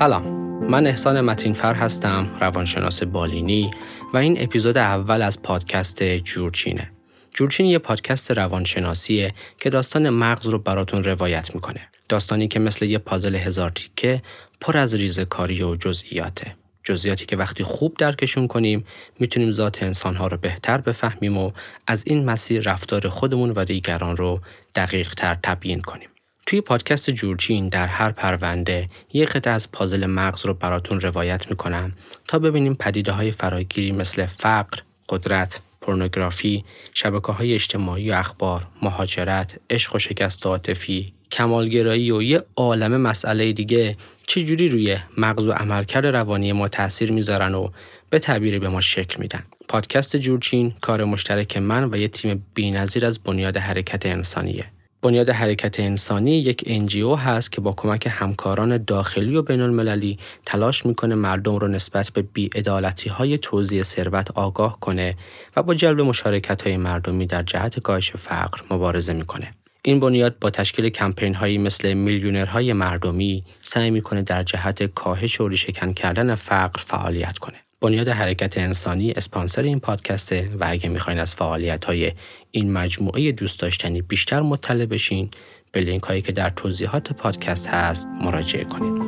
سلام. من احسان متینفر هستم روانشناس بالینی و این اپیزود اول از پادکست جورچینه. جورچین یه پادکست روانشناسیه که داستان مغز رو براتون روایت می‌کنه. داستانی که مثل یه پازل هزار تیکه پر از ریزکاری و جزئیاته. جزئیاتی که وقتی خوب درکشون کنیم می‌تونیم ذات انسانها رو بهتر بفهمیم و از این مسیر رفتار خودمون و دیگران رو دقیق تر تبیین کنیم. توی پادکست جورجین در هر پرونده یک قطعه از پازل مغز رو براتون روایت می‌کنم تا ببینیم پدیده های فراگیری مثل فقر، قدرت، پورنوگرافی، شبکه های اجتماعی و اخبار، مهاجرت، عشق و شکست عاطفی، کمالگرایی و یه عالم مسئله دیگه چجوری روی مغز و عملکرد روانی ما تاثیر می‌ذارن و به تعبیری به ما شکل میدن. پادکست جورچین کار مشترک من و یه تیم بینظیر از بنیاد حرکت انسانیه. بنیاد حرکت انسانی یک انجیو هست که با کمک همکاران داخلی و بین المللی تلاش می‌کنه مردم رو نسبت به بیعدالتی های توزیع ثروت آگاه کنه و با جلب مشارکت های مردمی در جهت کاهش فقر مبارزه می‌کنه. این بنیاد با تشکیل کمپین هایی مثل میلیونرهای مردمی سعی می‌کنه در جهت کاهش و ریشهکن کردن فقر فعالیت کنه. بنیاد حرکت انسانی اسپانسر این پادکسته و اگه می‌خواین از فعالیت های این مجموعه دوست داشتنی بیشتر مطلع بشین به لینک هایی که در توضیحات پادکست هست مراجعه کنید.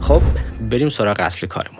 خب بریم سراغ اصل کارمون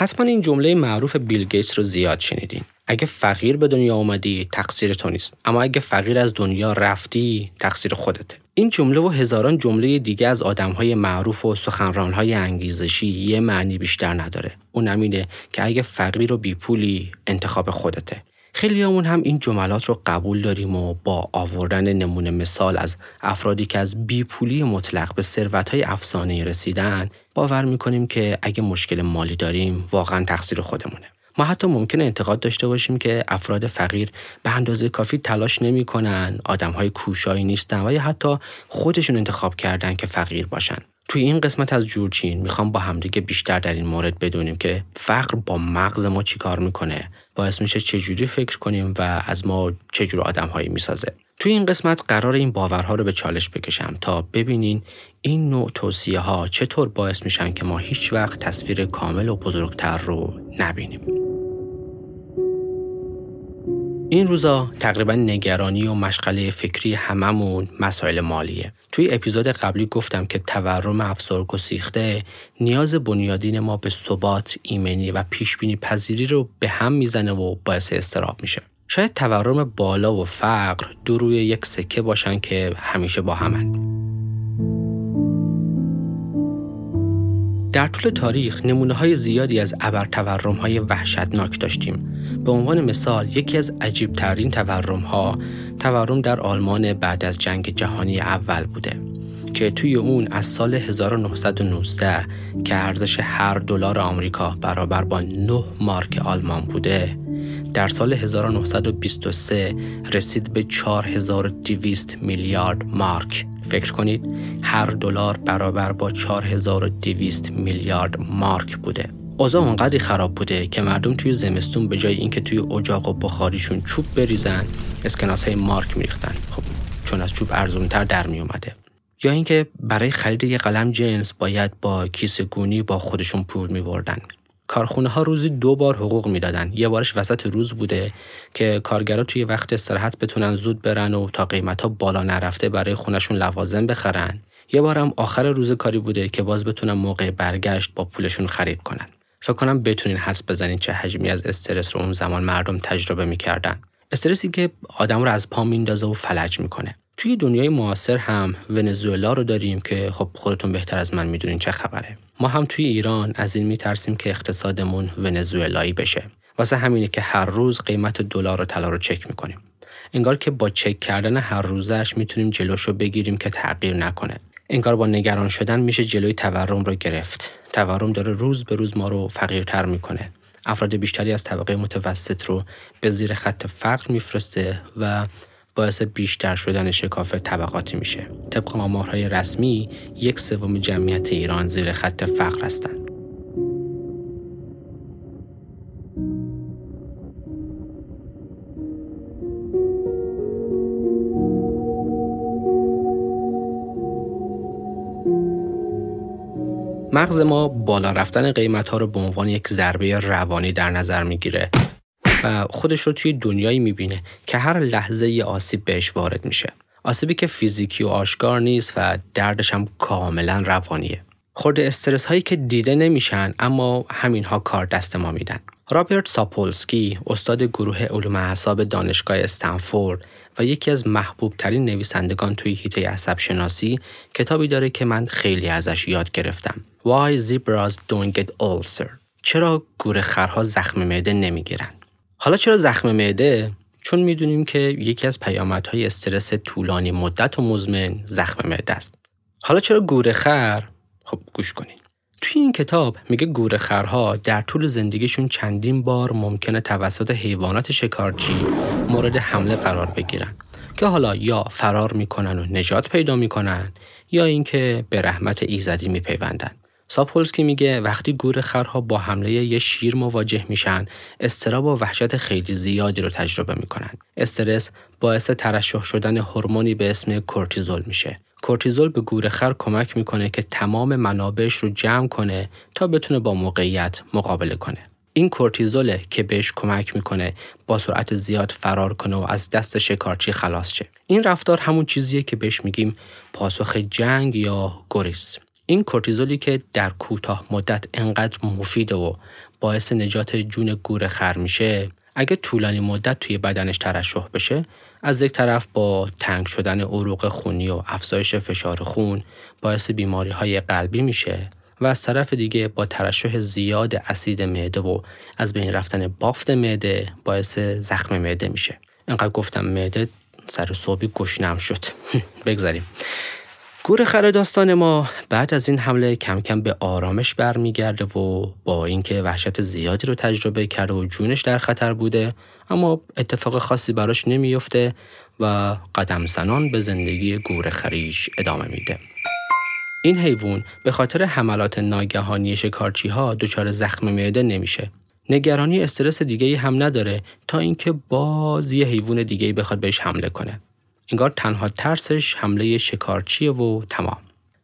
حتما این جمله معروف بیل گیتس رو زیاد شنیدین. اگه فقیر به دنیا اومدی تقصیر تو نیست. اما اگه فقیر از دنیا رفتی تقصیر خودته. این جمله و هزاران جمله دیگه از آدمهای معروف و سخنرانهای انگیزشی یه معنی بیشتر نداره. اون اینه که اگه فقیر و بیپولی انتخاب خودته. خیلی همون هم این جملات رو قبول داریم و با آوردن نمونه مثال از افرادی که از بیپولی مطلق به ثروتهای افسانه رسیدن باور می‌کنیم که اگه مشکل مالی داریم واقعا تقصیر خودمونه. ما حتی ممکنه انتقاد داشته باشیم که افراد فقیر به اندازه کافی تلاش نمی‌کنن، آدمهای کوشایی نیستن و یا حتی خودشون انتخاب کردن که فقیر باشن. توی این قسمت از جورچین می‌خوام با همدیگه بیشتر در این مورد بدونیم که فقر با مغز ما چیکار می‌کنه باعث میشه چجوری فکر کنیم و از ما چجور آدم هایی می‌سازه. توی این قسمت قرار این باورها رو به چالش بکشم تا ببینین این نوع توصیه ها چطور باعث میشن که ما هیچ وقت تصویر کامل و بزرگتر رو نبینیم. این روزا تقریبا نگرانی و مشغله فکری هممون مسائل مالیه. توی اپیزود قبلی گفتم که تورم افسار گسیخته نیاز بنیادین ما به ثبات ایمنی و پیشبینی پذیری رو به هم می‌زنه و باعث استراب میشه. شاید تورم بالا و فقر دو روی یک سکه باشن که همیشه با همن. در طول تاریخ نمونه های زیادی از ابر تورم های وحشتناک داشتیم. به عنوان مثال یکی از عجیب ترین تورم ها تورم در آلمان بعد از جنگ جهانی اول بوده که توی اون از سال 1919 که ارزش هر دلار آمریکا برابر با 9 مارک آلمان بوده در سال 1923 رسید به 4200 میلیارد مارک فکر کنید هر دلار برابر با 4200 میلیارد مارک بوده. اوضاع اونقدری خراب بوده که مردم توی زمستون به جای اینکه توی اجاق و بخاریشون چوب بریزن اسکناس های مارک میریختن. خب چون از چوب ارزونتر در می اومده یا اینکه برای خرید یه قلم جنس باید با کیسه گونی با خودشون پول می بردن. کارخونه ها روزی دو بار حقوق می‌دادن. یه بارش وسط روز بوده که کارگرا توی وقت استراحت بتونن زود برن و تا قیمت ها بالا نرفته برای خونشون لوازم بخرن. یه بارم آخر روز کاری بوده که باز بتونن موقع برگشت با پولشون خرید کنن. فکر کنم بتونین حدس بزنین چه حجمی از استرس رو اون زمان مردم تجربه می‌کردن. استرسی که آدم رو از پا میندازه و فلج می‌کنه. توی دنیای معاصر هم ونزوئلا رو داریم که خب خودتون بهتر از من می‌دونین چه خبره. ما هم توی ایران از این میترسیم که اقتصادمون ونزوئلایی بشه. واسه همینه که هر روز قیمت دلار و طلا رو چک می‌کنیم. انگار که با چک کردن هر روزش می‌تونیم جلوش رو بگیریم که تغییر نکنه. انگار با نگران شدن میشه جلوی تورم رو گرفت. تورم داره روز به روز ما رو فقیرتر می‌کنه. افراد بیشتری از طبقه متوسط رو به زیر خط فقر میفرسته و باعث بیشتر شدن شکاف طبقاتی میشه. طبق آمارهای رسمی یک سوم جمعیت ایران زیر خط فقر هستند. مغز ما بالا رفتن قیمت ها رو به عنوان یک ضربه روانی در نظر می‌گیره و خودش رو توی دنیایی می‌بینه که هر لحظه یه آسیب بهش وارد میشه. آسیبی که فیزیکی و آشکار نیست و دردش هم کاملا روانیه. خورده استرس هایی که دیده نمیشن اما همین ها کار دست ما میدن. رابرت ساپولسکی استاد گروه علوم اعصاب دانشگاه استنفورد و یکی از محبوب ترین نویسندگان توی هیته عصب شناسی کتابی داره که من خیلی ازش یاد گرفتم. Why Zebras Don't Get Ulcer. چرا گورخرها زخم معده نمی‌گیرن؟ حالا چرا زخم معده؟ چون می‌دونیم که یکی از پیامدهای استرس طولانی مدت و مزمن زخم معده است. حالا چرا گورخر خب گوش کنین. توی این کتاب میگه گورخرها در طول زندگیشون چندین بار ممکنه توسط حیوانات شکارچی مورد حمله قرار بگیرن که حالا یا فرار می‌کنن و نجات پیدا می‌کنن یا اینکه به رحمت ایزدی میپیوندن. ساپولسکی میگه وقتی گورخرها با حمله یه شیر مواجه میشن استراب و وحشت خیلی زیادی رو تجربه می‌کنن استرس باعث ترشح شدن هورمونی به اسم کورتیزول میشه کورتیزول به گورخر کمک می‌کنه که تمام منابعش رو جمع کنه تا بتونه با موقعیت مقابله کنه. این کورتیزوله که بهش کمک می‌کنه با سرعت زیاد فرار کنه و از دست شکارچی خلاص شه. این رفتار همون چیزیه که بهش میگیم پاسخ جنگ یا گریز. این کورتیزولی که در کوتاه مدت انقدر مفیده و باعث نجات جون گورخر میشه اگه طولانی مدت توی بدنش ترشح بشه از یک طرف با تنگ شدن عروق خونی و افزایش فشار خون باعث بیماری های قلبی میشه و از طرف دیگه با ترشح زیاد اسید معده و از بین رفتن بافت معده باعث زخم معده میشه. اینقدر گفتم معده سر صبحی گشنم شد. بگذاریم. گور خر داستان ما بعد از این حمله کم کم به آرامش برمیگرده و با اینکه وحشت زیادی رو تجربه کرده و جونش در خطر بوده اما اتفاق خاصی براش نمیفته و قدم زنان به زندگی گور خریش ادامه میده. این حیوان به خاطر حملات ناگهانی شکارچی ها دچار زخم معده نمیشه. نگرانی استرس دیگه هم نداره تا اینکه باز یه حیوان دیگه بخواد بهش حمله کنه. انگار تنها ترسش حمله شکارچیه و تمام.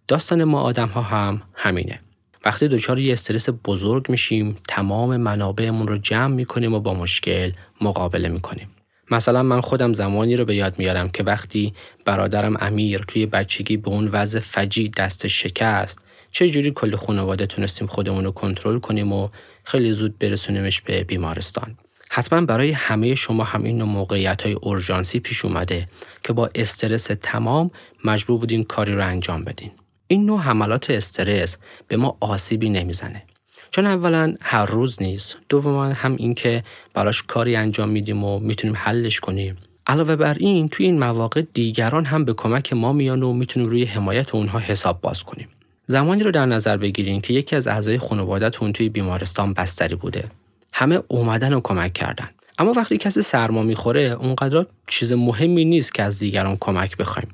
داستان ما آدم ها هم همینه. وقتی دچار یه استرس بزرگ میشیم تمام منابعمون رو جمع می‌کنیم و با مشکل مقابله می‌کنیم. مثلا من خودم زمانی رو به یاد میارم که وقتی برادرم امیر توی بچگی به اون وضع فجی دست شکست چه جوری کل خانواده تونستیم خودمون رو کنترل کنیم و خیلی زود برسونیمش به بیمارستان. حتما برای همه شما هم این موقعیت های اورژانسی پیش اومده که با استرس تمام مجبور بودین کاری رو انجام بدین. این نوع حملات استرس به ما آسیبی نمی‌زنه. چون اولا هر روز نیست دوما هم اینکه براش کاری انجام میدیم و می‌تونیم حلش کنیم علاوه بر این توی این مواقع دیگران هم به کمک ما میان و می‌تونیم روی حمایت اونها حساب باز کنیم زمانی رو در نظر بگیریم که یکی از اعضای خانوادهتون توی بیمارستان بستری بوده همه اومدن و کمک کردن. اما وقتی کسی سرما می‌خوره اونقدر چیز مهمی نیست که از دیگران کمک بخوایم.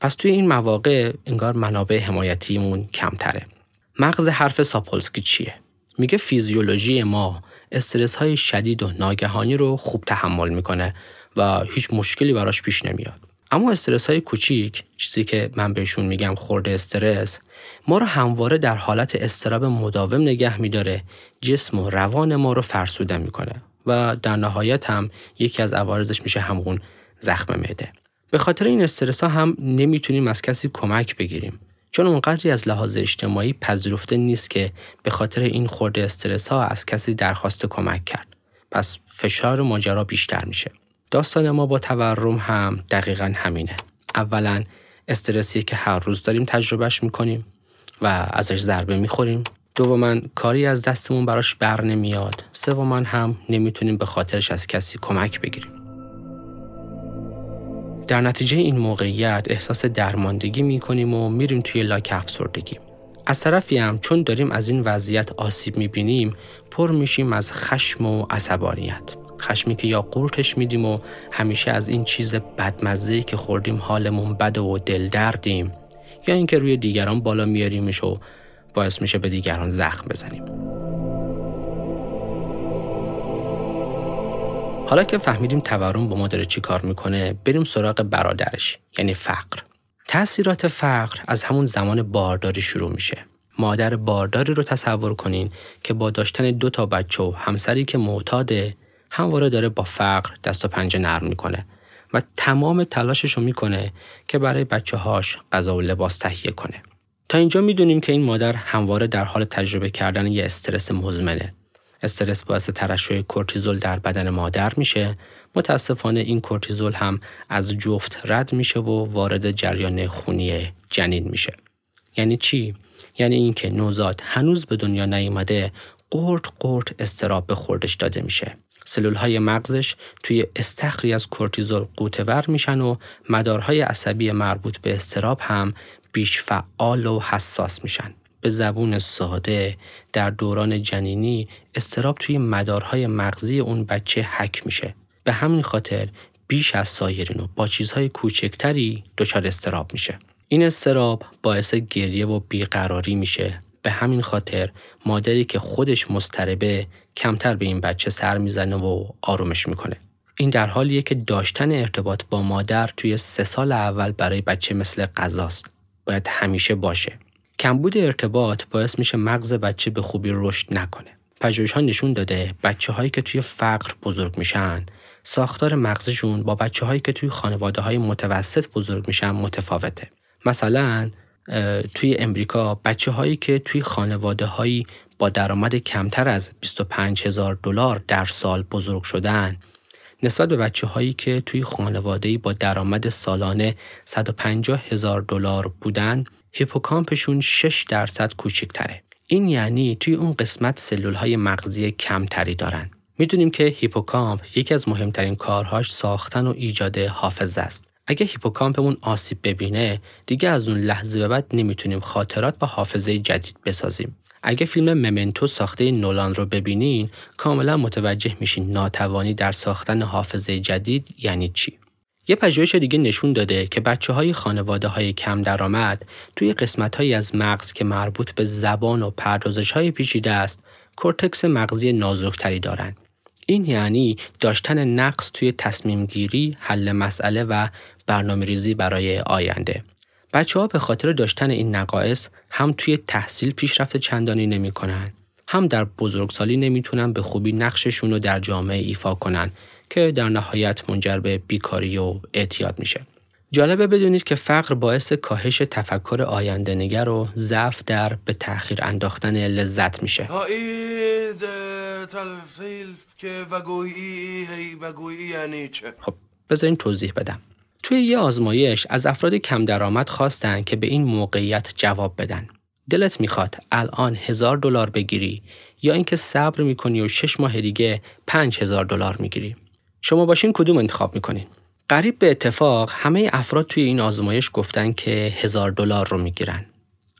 پس توی این مواقع انگار منابع حمایتیمون کمتره. مغز حرف ساپولسکی چیه؟ میگه فیزیولوژی ما استرس های شدید و ناگهانی رو خوب تحمل می‌کنه و هیچ مشکلی براش پیش نمیاد. اما استرس های کوچیک چیزی که من بهشون میگم خورده استرس ما رو همواره در حالت استراب مداوم نگه میداره جسم و روان ما رو فرسوده می‌کنه و در نهایت هم یکی از عوارضش میشه همون زخم معده به خاطر این استرس ها هم نمی‌تونیم از کسی کمک بگیریم چون اونقدری از لحاظ اجتماعی پذیرفته نیست که به خاطر این خورده استرس ها از کسی درخواست کمک کرد. پس فشار ماجرا بیشتر میشه. داستان ما با تورم هم دقیقا همینه. اولا استرسی که هر روز داریم تجربهش می‌کنیم و ازش ضربه می‌خوریم. دوما کاری از دستمون براش بر نمیاد. سوما هم نمی‌تونیم به خاطرش از کسی کمک بگیریم. در نتیجه این موقعیت احساس درماندگی می کنیم و میریم توی لاک افسردگی. از طرفی هم چون داریم از این وضعیت آسیب می بینیم پر میشیم از خشم و عصبانیت. خشمی که یا قورتش میدیم و همیشه از این چیز بدمزه که خوردیم حالمون بد و دل دردیم. یا اینکه روی دیگران بالا میاریمش و باعث میشه به دیگران زخم بزنیم. حالا که فهمیدیم تورم با ما داره چی کار می‌کنه بریم سراغ برادرش یعنی فقر. تاثیرات فقر از همون زمان بارداری شروع میشه. مادر بارداری رو تصور کنین که با داشتن دو تا بچه و همسری که معتاده همواره داره با فقر دست و پنجه نرم می‌کنه و تمام تلاشش رو می‌کنه که برای بچه هاش غذا و لباس تهیه کنه. تا اینجا می‌دونیم که این مادر همواره در حال تجربه کردن یه استرس مزمنه. استرس باعث ترشح کورتیزول در بدن مادر میشه. متاسفانه این کورتیزول هم از جفت رد میشه و وارد جریان خونی جنین میشه. یعنی چی؟ یعنی اینکه نوزاد هنوز به دنیا نیامده قرد قرد استراب به خوردش داده میشه. سلول های مغزش توی استخری از کورتیزول قوتور میشن و مدارهای عصبی مربوط به استراب هم بیش فعال و حساس میشن. به زبون ساده در دوران جنینی استراب توی مدارهای مغزی اون بچه حک میشه. به همین خاطر بیش از سایرین و با چیزهای کوچکتری دچار استراب میشه. این استراب باعث گریه و بیقراری میشه به همین خاطر مادری که خودش مستربه کمتر به این بچه سر می‌زنه و آرومش می‌کنه. این در حالیه که داشتن ارتباط با مادر توی سه سال اول برای بچه مثل غذاست. باید همیشه باشه. کمبود ارتباط باعث میشه مغز بچه به خوبی رشد نکنه. پژوهش ها نشون داده بچه هایی که توی فقر بزرگ میشن ساختار مغزشون با بچه هایی که توی خانواده های متوسط بزرگ میشن متفاوته. مثلا توی امریکا بچه هایی که توی خانواده هایی با درآمد کمتر از 25 هزار دلار در سال بزرگ شدن نسبت به بچه هایی که توی خانواده با درآمد سالانه 150 هزار دلار بودن هیپوکامپشون 6 درصد کوچکتره. این یعنی توی اون قسمت سلول های مغزی کمتری دارن. می‌دونیم که هیپوکامپ یکی از مهمترین کارهاش ساختن و ایجاد حافظه است. اگه هیپوکامپمون آسیب ببینه دیگه از اون لحظه به بعد نمی‌تونیم خاطرات و حافظه جدید بسازیم. اگه فیلم ممنتو ساخته نولان رو ببینین کاملا متوجه میشین ناتوانی در ساختن حافظه جدید یعنی چی. یه پژوهش دیگه نشون داده که بچه های خانواده های کم درآمد توی قسمت هایی از مغز که مربوط به زبان و پردازش های پیچیده است کورتکس مغزی نازکتری دارند این یعنی داشتن نقص توی تصمیم گیری، حل مسئله و برنامه ریزی برای آینده. بچه ها به خاطر داشتن این نقایص هم توی تحصیل پیشرفت چندانی نمی کنن. هم در بزرگسالی نمی‌تونن به خوبی نقششون رو در جامعه ایفا کنن که در نهایت منجر به بیکاری و اعتیاد میشه. جالبه بدونید که فقر باعث کاهش تفکر آینده نگر و ضعف در به تأخیر انداختن لذت میشه. یعنی خب بذارین توضیح بدم. توی یه آزمایش از افراد کم درآمد خواستن که به این موقعیت جواب بدن. دلت می‌خواد الان هزار دلار بگیری یا اینکه صبر می‌کنی و شش ماه دیگه پنج هزار دلار می‌گیری. شما باشین کدوم انتخاب می‌کنین؟ قریب به اتفاق همه افراد توی این آزمایش گفتن که هزار دلار رو می‌گیرن.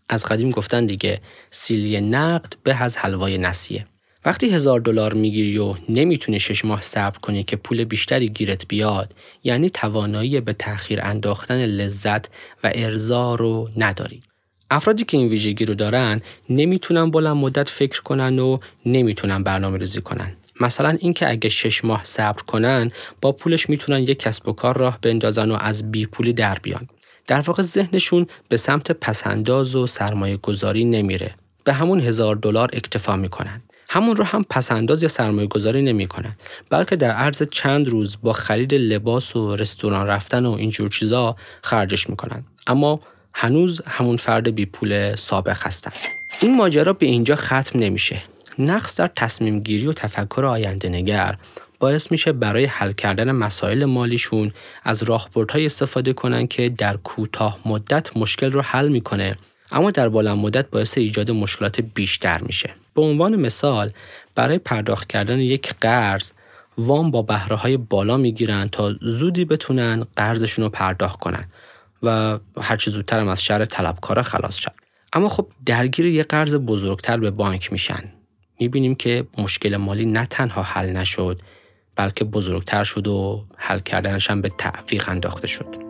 از قدیم گفتن دیگه سیلی نقد به از حلوای نسیه. وقتی هزار دلار می‌گیری و نمی‌تونی شش ماه صبر کنی که پول بیشتری گیرت بیاد یعنی توانایی به تأخیر انداختن لذت و ارزا رو نداری. افرادی که این ویژگی رو دارن نمی‌تونن بلند مدت فکر کنن و نمی‌تونن برنامه ریزی کنن. مثلا اینکه اگه شش ماه صبر کنن با پولش می‌تونن یک کسب و کار راه بندازن و از بی پولی در بیان. در واقع ذهنشون به سمت پسنداز و سرمایه گذاری نمیره. به همون هزار دلار اکتفا می‌کنن. همون رو هم پسنداز یا سرمایه گذاری نمی کنن. بلکه در عرض چند روز با خرید لباس و رستوران رفتن و اینجور چیزا خرجش می‌کنن. اما هنوز همون فرد بی پول سابق هستن. این ماجرا به اینجا ختم نمیشه. نقص در تصمیم گیری و تفکر آینده نگر باعث میشه برای حل کردن مسائل مالیشون از راهبردهای استفاده کنن که در کوتاه مدت مشکل رو حل می‌کنه اما در بلند مدت باعث ایجاد مشکلات بیشتر میشه. به عنوان مثال برای پرداخت کردن یک قرض وام با بهره های بالا می‌گیرن تا زودی بتونن قرضشون رو پرداخت کنن و هرچی زودتر هم از شهر طلبکارا خلاص شد. اما خب درگیر یک قرض بزرگتر به بانک میشن. می‌بینیم که مشکل مالی نه تنها حل نشد بلکه بزرگتر شد و حل کردنش هم به تعویق انداخته شد.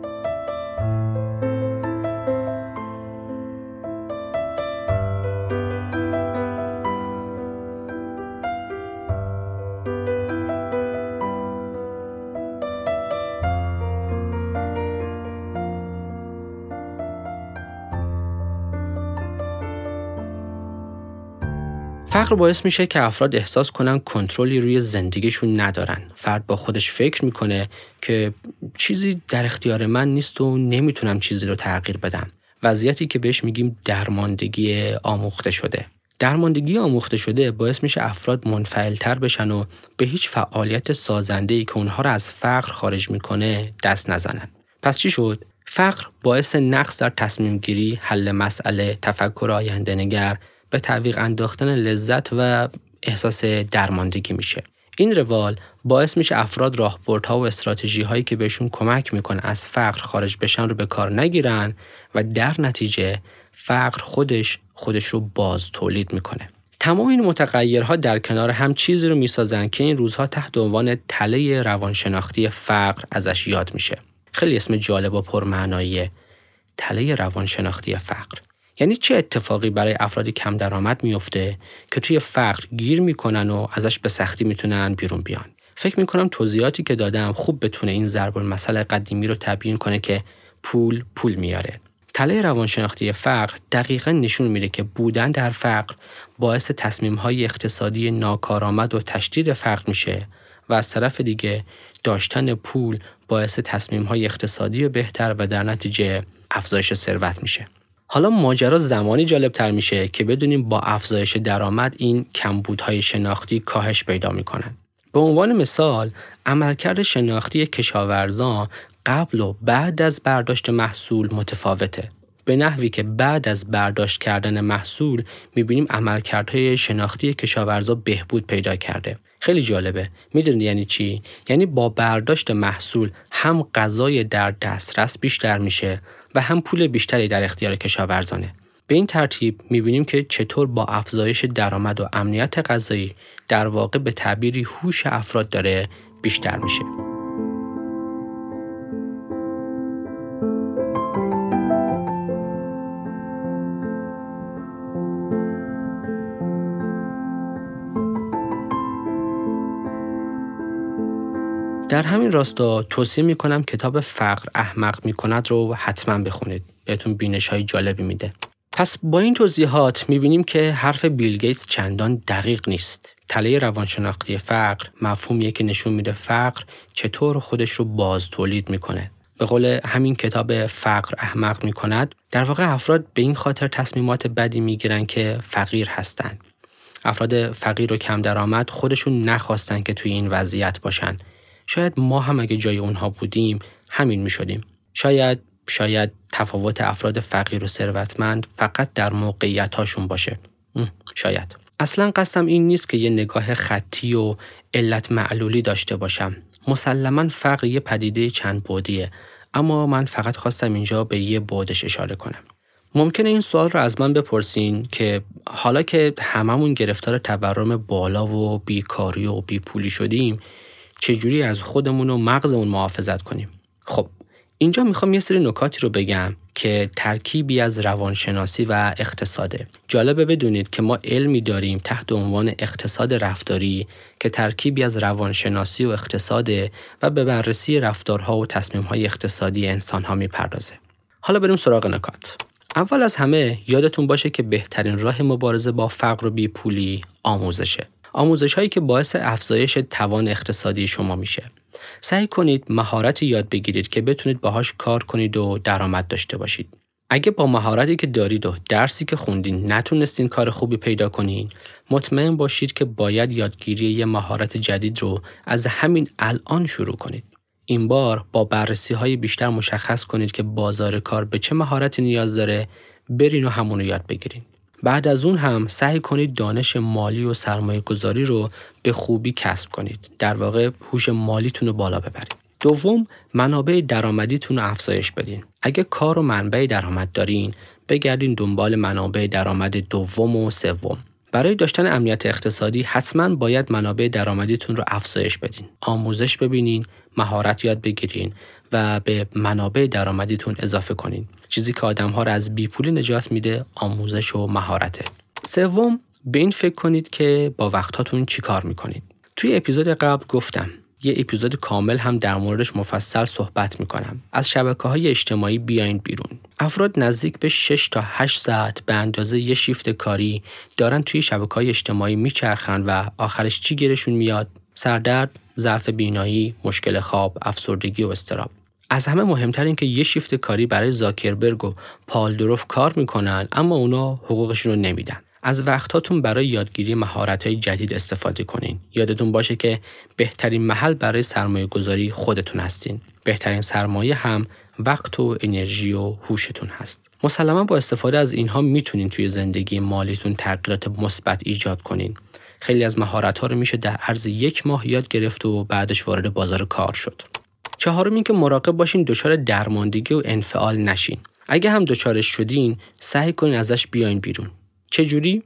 فقر باعث میشه که افراد احساس کنن کنترلی روی زندگیشون ندارن. فرد با خودش فکر می‌کنه که چیزی در اختیار من نیست و نمی‌تونم چیزی رو تغییر بدم. وضعیتی که بهش میگیم درماندگی آموخته شده. درماندگی آموخته شده باعث میشه افراد منفعلتر بشن و به هیچ فعالیت سازنده ای که اونها رو از فقر خارج می‌کنه دست نزنن. پس چی شد؟ فقر باعث نقص در تصمیم گیری، حل مسئله، تفکر آینده نگر، به تعویق انداختن لذت و احساس درماندگی میشه. این روال باعث میشه افراد راهبردها و استراتژی هایی که بهشون کمک می‌کنه از فقر خارج بشن رو به کار نگیرن و در نتیجه فقر خودش خودش رو باز تولید می‌کنه. تمام این متغیرها در کنار هم چیزی رو می‌سازن که این روزها تحت عنوان تله روانشناختی فقر ازش یاد میشه. خیلی اسم جالب و پرمعناییه. تله روانشناختی فقر. یعنی چه اتفاقی برای افرادی کم درآمد میفته که توی فقر گیر می‌کنن و ازش به سختی می‌تونن بیرون بیان فکر می‌کنم توضیحاتی که دادم خوب بتونه این ضرب المثل قدیمی رو تبیین کنه که پول پول میاره تله روانشناختی فقر دقیقا نشون میده که بودن در فقر باعث تصمیم های اقتصادی ناکارآمد و تشدید فقر میشه و از طرف دیگه داشتن پول باعث تصمیم های اقتصادی بهتر و در نتیجه افزایش ثروت میشه. حالا ماجرا زمانی جالب تر میشه که بدونیم با افزایش درآمد این کمبودهای شناختی کاهش پیدا می‌کنن. به عنوان مثال عملکرد شناختی کشاورزان قبل و بعد از برداشت محصول متفاوته. به نحوی که بعد از برداشت کردن محصول می‌بینیم عملکردهای شناختی کشاورزا بهبود پیدا کرده. خیلی جالبه. می‌دونید یعنی چی؟ یعنی با برداشت محصول هم غذای در دسترس بیشتر میشه و هم پول بیشتری در اختیار کشاورزانه. به این ترتیب می‌بینیم که چطور با افزایش درآمد و امنیت غذایی در واقع به تعبیری هوش افراد داره بیشتر میشه. در همین راستا توصیه می‌کنم کتاب فقر احمق می‌کند رو حتما بخونید. بهتون بینش های جالبی میده. پس با این توضیحات می‌بینیم که حرف بیل گیتس چندان دقیق نیست. تله روانشناختی فقر مفهومیه که نشون میده فقر چطور خودش رو باز تولید می‌کنه. به قول همین کتاب فقر احمق می‌کند در واقع افراد به این خاطر تصمیمات بدی می‌گیرن که فقیر هستند افراد فقیر و کم درآمد خودشون نخواستن که توی این وضعیت باشن. شاید ما هم اگه جای اونها بودیم همین می شدیم. شاید شاید تفاوت افراد فقیر و ثروتمند فقط در موقعیت هاشون باشه. شاید. اصلا قصدم این نیست که یه نگاه خطی و علت معلولی داشته باشم. مسلما فقر یه پدیده چند بودیه اما من فقط خواستم اینجا به یه بودش اشاره کنم. ممکنه این سوال رو از من بپرسین که حالا که هممون گرفتار تورم بالا و بیکاری و بیپولی شدیم چجوری از خودمون و مغزمون محافظت کنیم. خب اینجا می‌خوام یه سری نکاتی رو بگم که ترکیبی از روانشناسی و اقتصاده. جالبه بدونید که ما علمی داریم تحت عنوان اقتصاد رفتاری که ترکیبی از روانشناسی و اقتصاده و به بررسی رفتارها و تصمیمهای اقتصادی انسانها می‌پردازه. حالا بریم سراغ نکات. اول از همه یادتون باشه که بهترین راه مبارزه با فقر و بیپولی آموزشه. آموزش هایی که باعث افزایش توان اقتصادی شما میشه. سعی کنید مهارتی یاد بگیرید که بتونید باهاش کار کنید و درآمد داشته باشید. اگه با مهارتی که دارید و درسی که خوندین نتونستین کار خوبی پیدا کنین مطمئن باشید که باید یادگیری یه مهارت جدید رو از همین الان شروع کنید. این بار با بررسی های بیشتر مشخص کنید که بازار کار به چه مهارتی نیاز داره برین و همونو یاد بگیرید. بعد از اون هم سعی کنید دانش مالی و سرمایه گذاری رو به خوبی کسب کنید. در واقع هوش مالیتون رو بالا ببرید. دوم منابع درآمدیتون رو افزایش بدین. اگه کار و منبع درآمد دارین بگردین دنبال منابع درآمد دوم و سوم. برای داشتن امنیت اقتصادی حتما باید منابع درآمدیتون رو افزایش بدین. آموزش ببینین، مهارت یاد بگیرین و به منابع درآمدیتون اضافه کنین. چیزی که آدم ها رو از بیپولی نجات میده آموزش و مهارته. سوم به این فکر کنید که با وقتاتون چیکار می‌کنید. توی اپیزود قبل گفتم یه اپیزود کامل هم در موردش مفصل صحبت می‌کنم. از شبکه های اجتماعی بیاین بیرون. افراد نزدیک به 6 تا 8 ساعت به اندازه یه شیفت کاری دارن توی شبکه های اجتماعی میچرخن و آخرش چی گیرشون میاد؟ سردرد، ضعف بینایی، مشکل خواب، افسردگی و استراب. از همه مهمتر این که یه شیفت کاری برای زاکربرگ و پالدروف کار می‌کنن اما اونا حقوقشون رو نمیدن. از وقتاتون برای یادگیری های جدید استفاده کنین. یادتون باشه که بهترین محل برای سرمایه گذاری خودتون هستین. بهترین سرمایه هم وقت و انرژی و هوشتون هست. مسلما با استفاده از اینها می‌تونین توی زندگی مالیتون تغییرات مثبت ایجاد کنین. خیلی از مهارت ها رو میشه در عرض یک ماه یاد گرفت و بعدش وارد بازار کار شد. چهارم این که مراقب باشین دچار درماندگی و انفعال نشین. اگه هم دچارش شدین سعی کنین ازش بیاین بیرون. چه جوری؟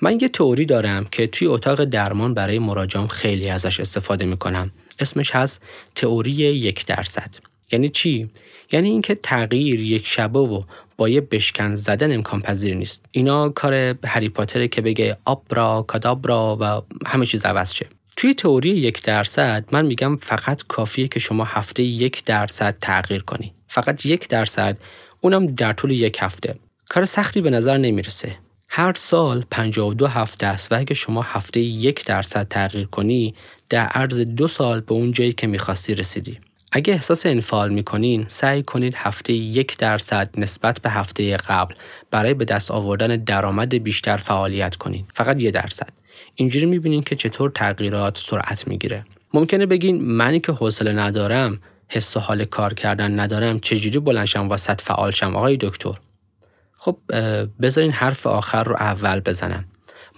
من یه تئوری دارم که توی اتاق درمان برای مراجعم خیلی ازش استفاده می‌کنم. اسمش هست تئوری یک درصد. یعنی چی؟ یعنی اینکه تغییر یک شبه و با یه بشکن زدن امکان پذیر نیست. اینا کار هری پاتره که بگه آبرا، کادابرا و همه چیز عوض شه. توی تئوری یک درصد من میگم فقط کافیه که شما هفته یک درصد تغییر کنی. فقط یک درصد اونم در طول یک هفته. کار سختی به نظر نمی‌رسه. هر سال 52 هفته است و اگه شما هفته یک درصد تغییر کنی در عرض دو سال به اون جایی که می‌خواستی رسیدی. اگه احساس انفعال می‌کنین سعی کنید هفته یک درصد نسبت به هفته قبل برای به دست آوردن درآمد بیشتر فعالیت کنین فقط یه درصد اینجوری می‌بینین که چطور تغییرات سرعت می‌گیره. ممکنه بگین منی که حوصله ندارم حس و حال کار کردن ندارم چجوری بلنشم واسط فعال شم؟ آقای دکتر. خب بذارین حرف آخر رو اول بزنم.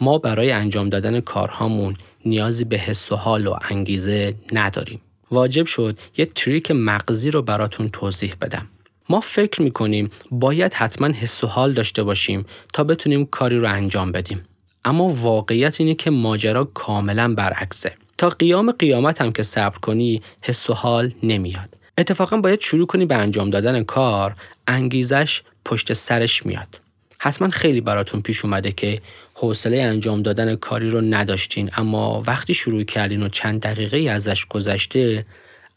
ما برای انجام دادن کارهامون نیازی به حس و حال و انگیزه نداریم. واجب شد یه تریک مغزی رو براتون توضیح بدم. ما فکر می‌کنیم باید حتما حس و حال داشته باشیم تا بتونیم کاری رو انجام بدیم. اما واقعیت اینه که ماجرا کاملا برعکسه. تا قیام قیامت هم که صبر کنی حس و حال نمیاد. اتفاقا باید شروع کنی به انجام دادن کار انگیزش پشت سرش میاد. حتما خیلی براتون پیش اومده که حوصله انجام دادن کاری رو نداشتین اما وقتی شروع کردین و چند دقیقه ازش گذشته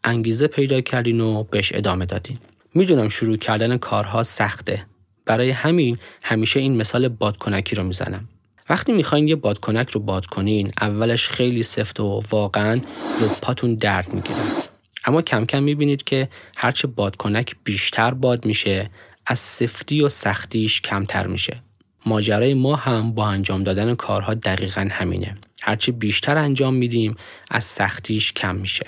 انگیزه پیدا کردین و بهش ادامه دادین. می‌دونم شروع کردن کارها سخته. برای همین همیشه این مثال بادکنکی رو می‌زنم. وقتی می‌خواین یه بادکنک رو باد کنین اولش خیلی سفت و واقعا پاتون درد می‌گیره. اما کم کم می‌بینید که هرچه بادکنک بیشتر باد میشه از سفتی و سختیش کمتر میشه. ماجرای ما هم با انجام دادن کارها دقیقا همینه. هرچی بیشتر انجام میدیم از سختیش کم میشه.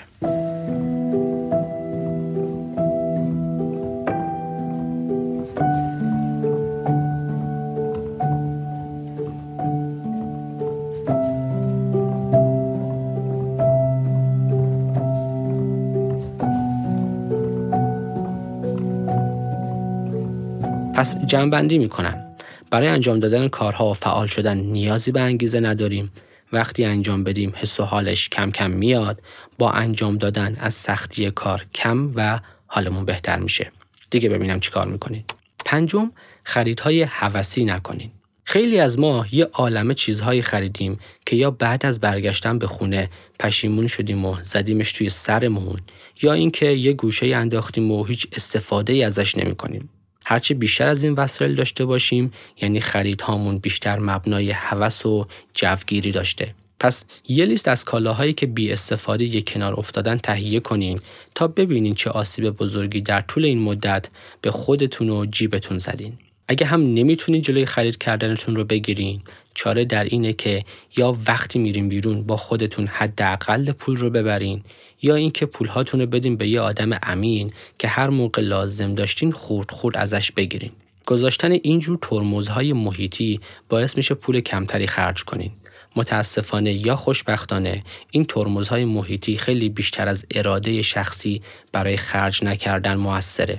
پس جمعبندی می‌کنم. برای انجام دادن کارها و فعال شدن نیازی به انگیزه نداریم. وقتی انجام بدیم حس و حالش کم کم میاد. با انجام دادن از سختی کار کم و حالمون بهتر میشه. دیگه ببینم چی کار می‌کنید. پنجم خریدهای حوسی نکنین خیلی از ما یه عالمه چیزهایی خریدیم که یا بعد از برگشتن به خونه پشیمون شدیم و زدیمش توی سرمون یا اینکه یه گوشه انداختیم و هیچ استفاده ازش نمی کنیم. هرچه بیشتر از این وسایل داشته باشیم یعنی خریدهامون بیشتر مبنای هوس و جوگیری داشته پس یه لیست از کالاهایی که بی استفاده یک کنار افتادن تهیه کنین تا ببینین چه آسیب بزرگی در طول این مدت به خودتون و جیبتون زدین. اگه هم نمی‌تونید جلوی خرید کردنتون رو بگیرین چاره در اینه که یا وقتی میرین بیرون با خودتون حداقل پول رو ببرین یا اینکه پولهاتون رو بدین به یه آدم امین که هر موقع لازم داشتین خورد خورد ازش بگیرین. گذاشتن اینجور ترمزهای محیطی باعث میشه پول کمتری خرج کنین. متاسفانه یا خوشبختانه این ترمزهای محیطی خیلی بیشتر از اراده شخصی برای خرج نکردن موثره.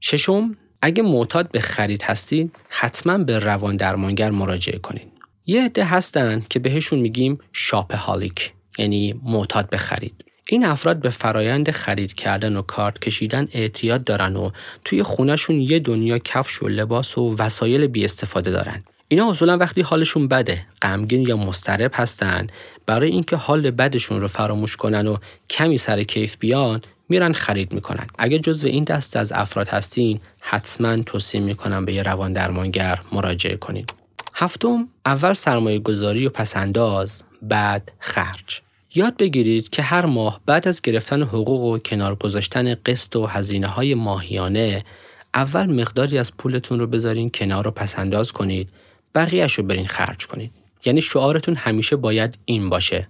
ششم اگه معتاد به خرید هستین حتما به روان درمانگر مراجعه کنین. یه عده هستن که بهشون میگیم هالیک یعنی معتاد به خرید. این افراد به فرایند خرید کردن و کارت کشیدن اعتیاد دارن و توی خونهشون یه دنیا کفش و لباس و وسایل بی استفاده دارن. اینا اصولا وقتی حالشون بده، غمگین یا مضطرب هستن برای اینکه حال بدشون رو فراموش کنن و کمی سر کیف بیان میرن خرید می‌کنن. اگه جزو این دست از افراد هستین حتما توصیه می‌کنم به یه روان درمانگر مراجعه کنین. هفتم اول سرمایه گذاری و پسنداز بعد خرج. یاد بگیرید که هر ماه بعد از گرفتن حقوق و کنار گذاشتن قسط و هزینه های ماهیانه اول مقداری از پولتون رو بذارین کنار رو پسنداز کنید بقیهش رو برین خرج کنید. یعنی شعارتون همیشه باید این باشه.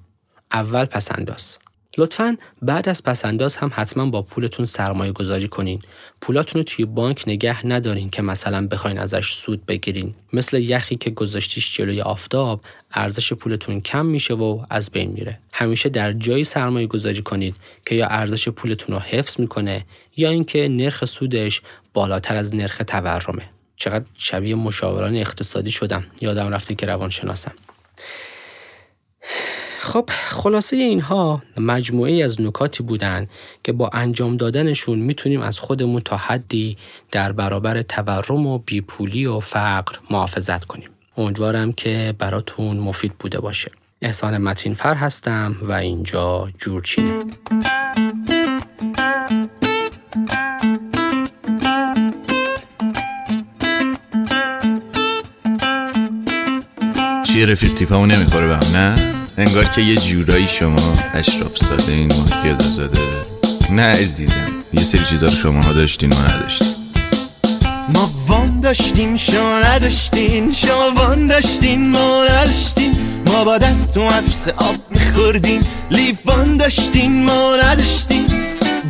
اول پسنداز لطفا بعد از پسنداز هم حتما با پولتون سرمایه گذاری کنین. پولاتون رو توی بانک نگه ندارین که مثلا بخواین ازش سود بگیرین. مثل یخی که گذاشتیش جلوی آفتاب ارزش پولتون کم میشه و از بین میره. همیشه در جایی سرمایه گذاری کنید که یا ارزش پولتون رو حفظ می‌کنه یا اینکه نرخ سودش بالاتر از نرخ تورمه. چقدر شبیه مشاوران اقتصادی شدم. یادم رفته که روانشناسم. خب خلاصه اینها مجموعه از نکاتی بودن که با انجام دادنشون می‌تونیم از خودمون تا حدی در برابر تورم و بیپولی و فقر محافظت کنیم. امیدوارم که براتون مفید بوده باشه. احسان متین فر هستم و اینجا جورچینه. چیه رفیق تیپمو نمی‌خوره به هم نه؟ انگار که یه جورایی شما اشراف ساده این ماه زاده نه عزیزم یه سری چیزا رو شما ها داشتین ما نداشتین ما وان داشتیم شما نداشتین شما وان داشتین ما نداشتین ما با دست تو مدرسه آب میخوردیم. لیوان داشتین ما نداشتین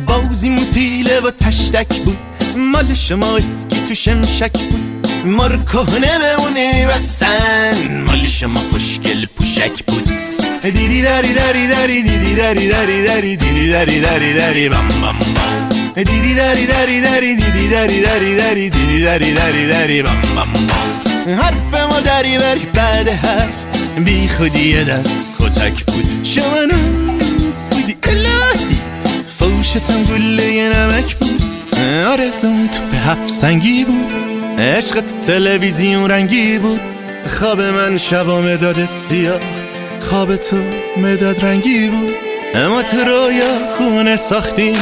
بازی موتیله و تشتک بود. مال شما اسکی تو شمشک بود. ما رو کهنه بمونی بسن مال شما خوشگل پوشک بود. دیدی داری داری داری دیدی داری داری داری دیدی داری داری داری بام بام بام دیدی داری داری داری دیدی داری داری داری دیدی داری داری داری بام بام بام حرف ما داری بری بعد حرف بی خودی دست کتک بود شما نوز بودی الهی فوشتم گله نمک بود آرزون تو به هفت سنگی بود عشقت تلویزیون رنگی بود خواب من شبا مداد سیاه خواب تو مداد رنگی بود. اما تو رویا خونه ساختیم.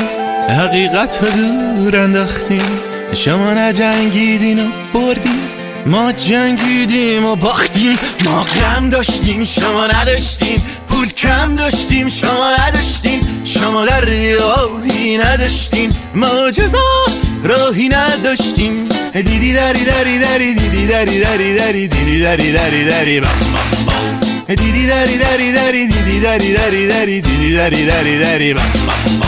حقیقت رو دور انداختیم. شما نجنگیدین و بردیم. ما جنگیدیم و باختیم. ما غم داشتیم شما نداشتیم. پول کم داشتیم شما نداشتیم. شما در راهی نداشتیم. ما جزا راهی نداشتیم. دیدی داری داری داری دیدی داری داری داری دیدی داری داری داری بام بام بام دیدی داری داری داری دیدی داری داری داری دیدی داری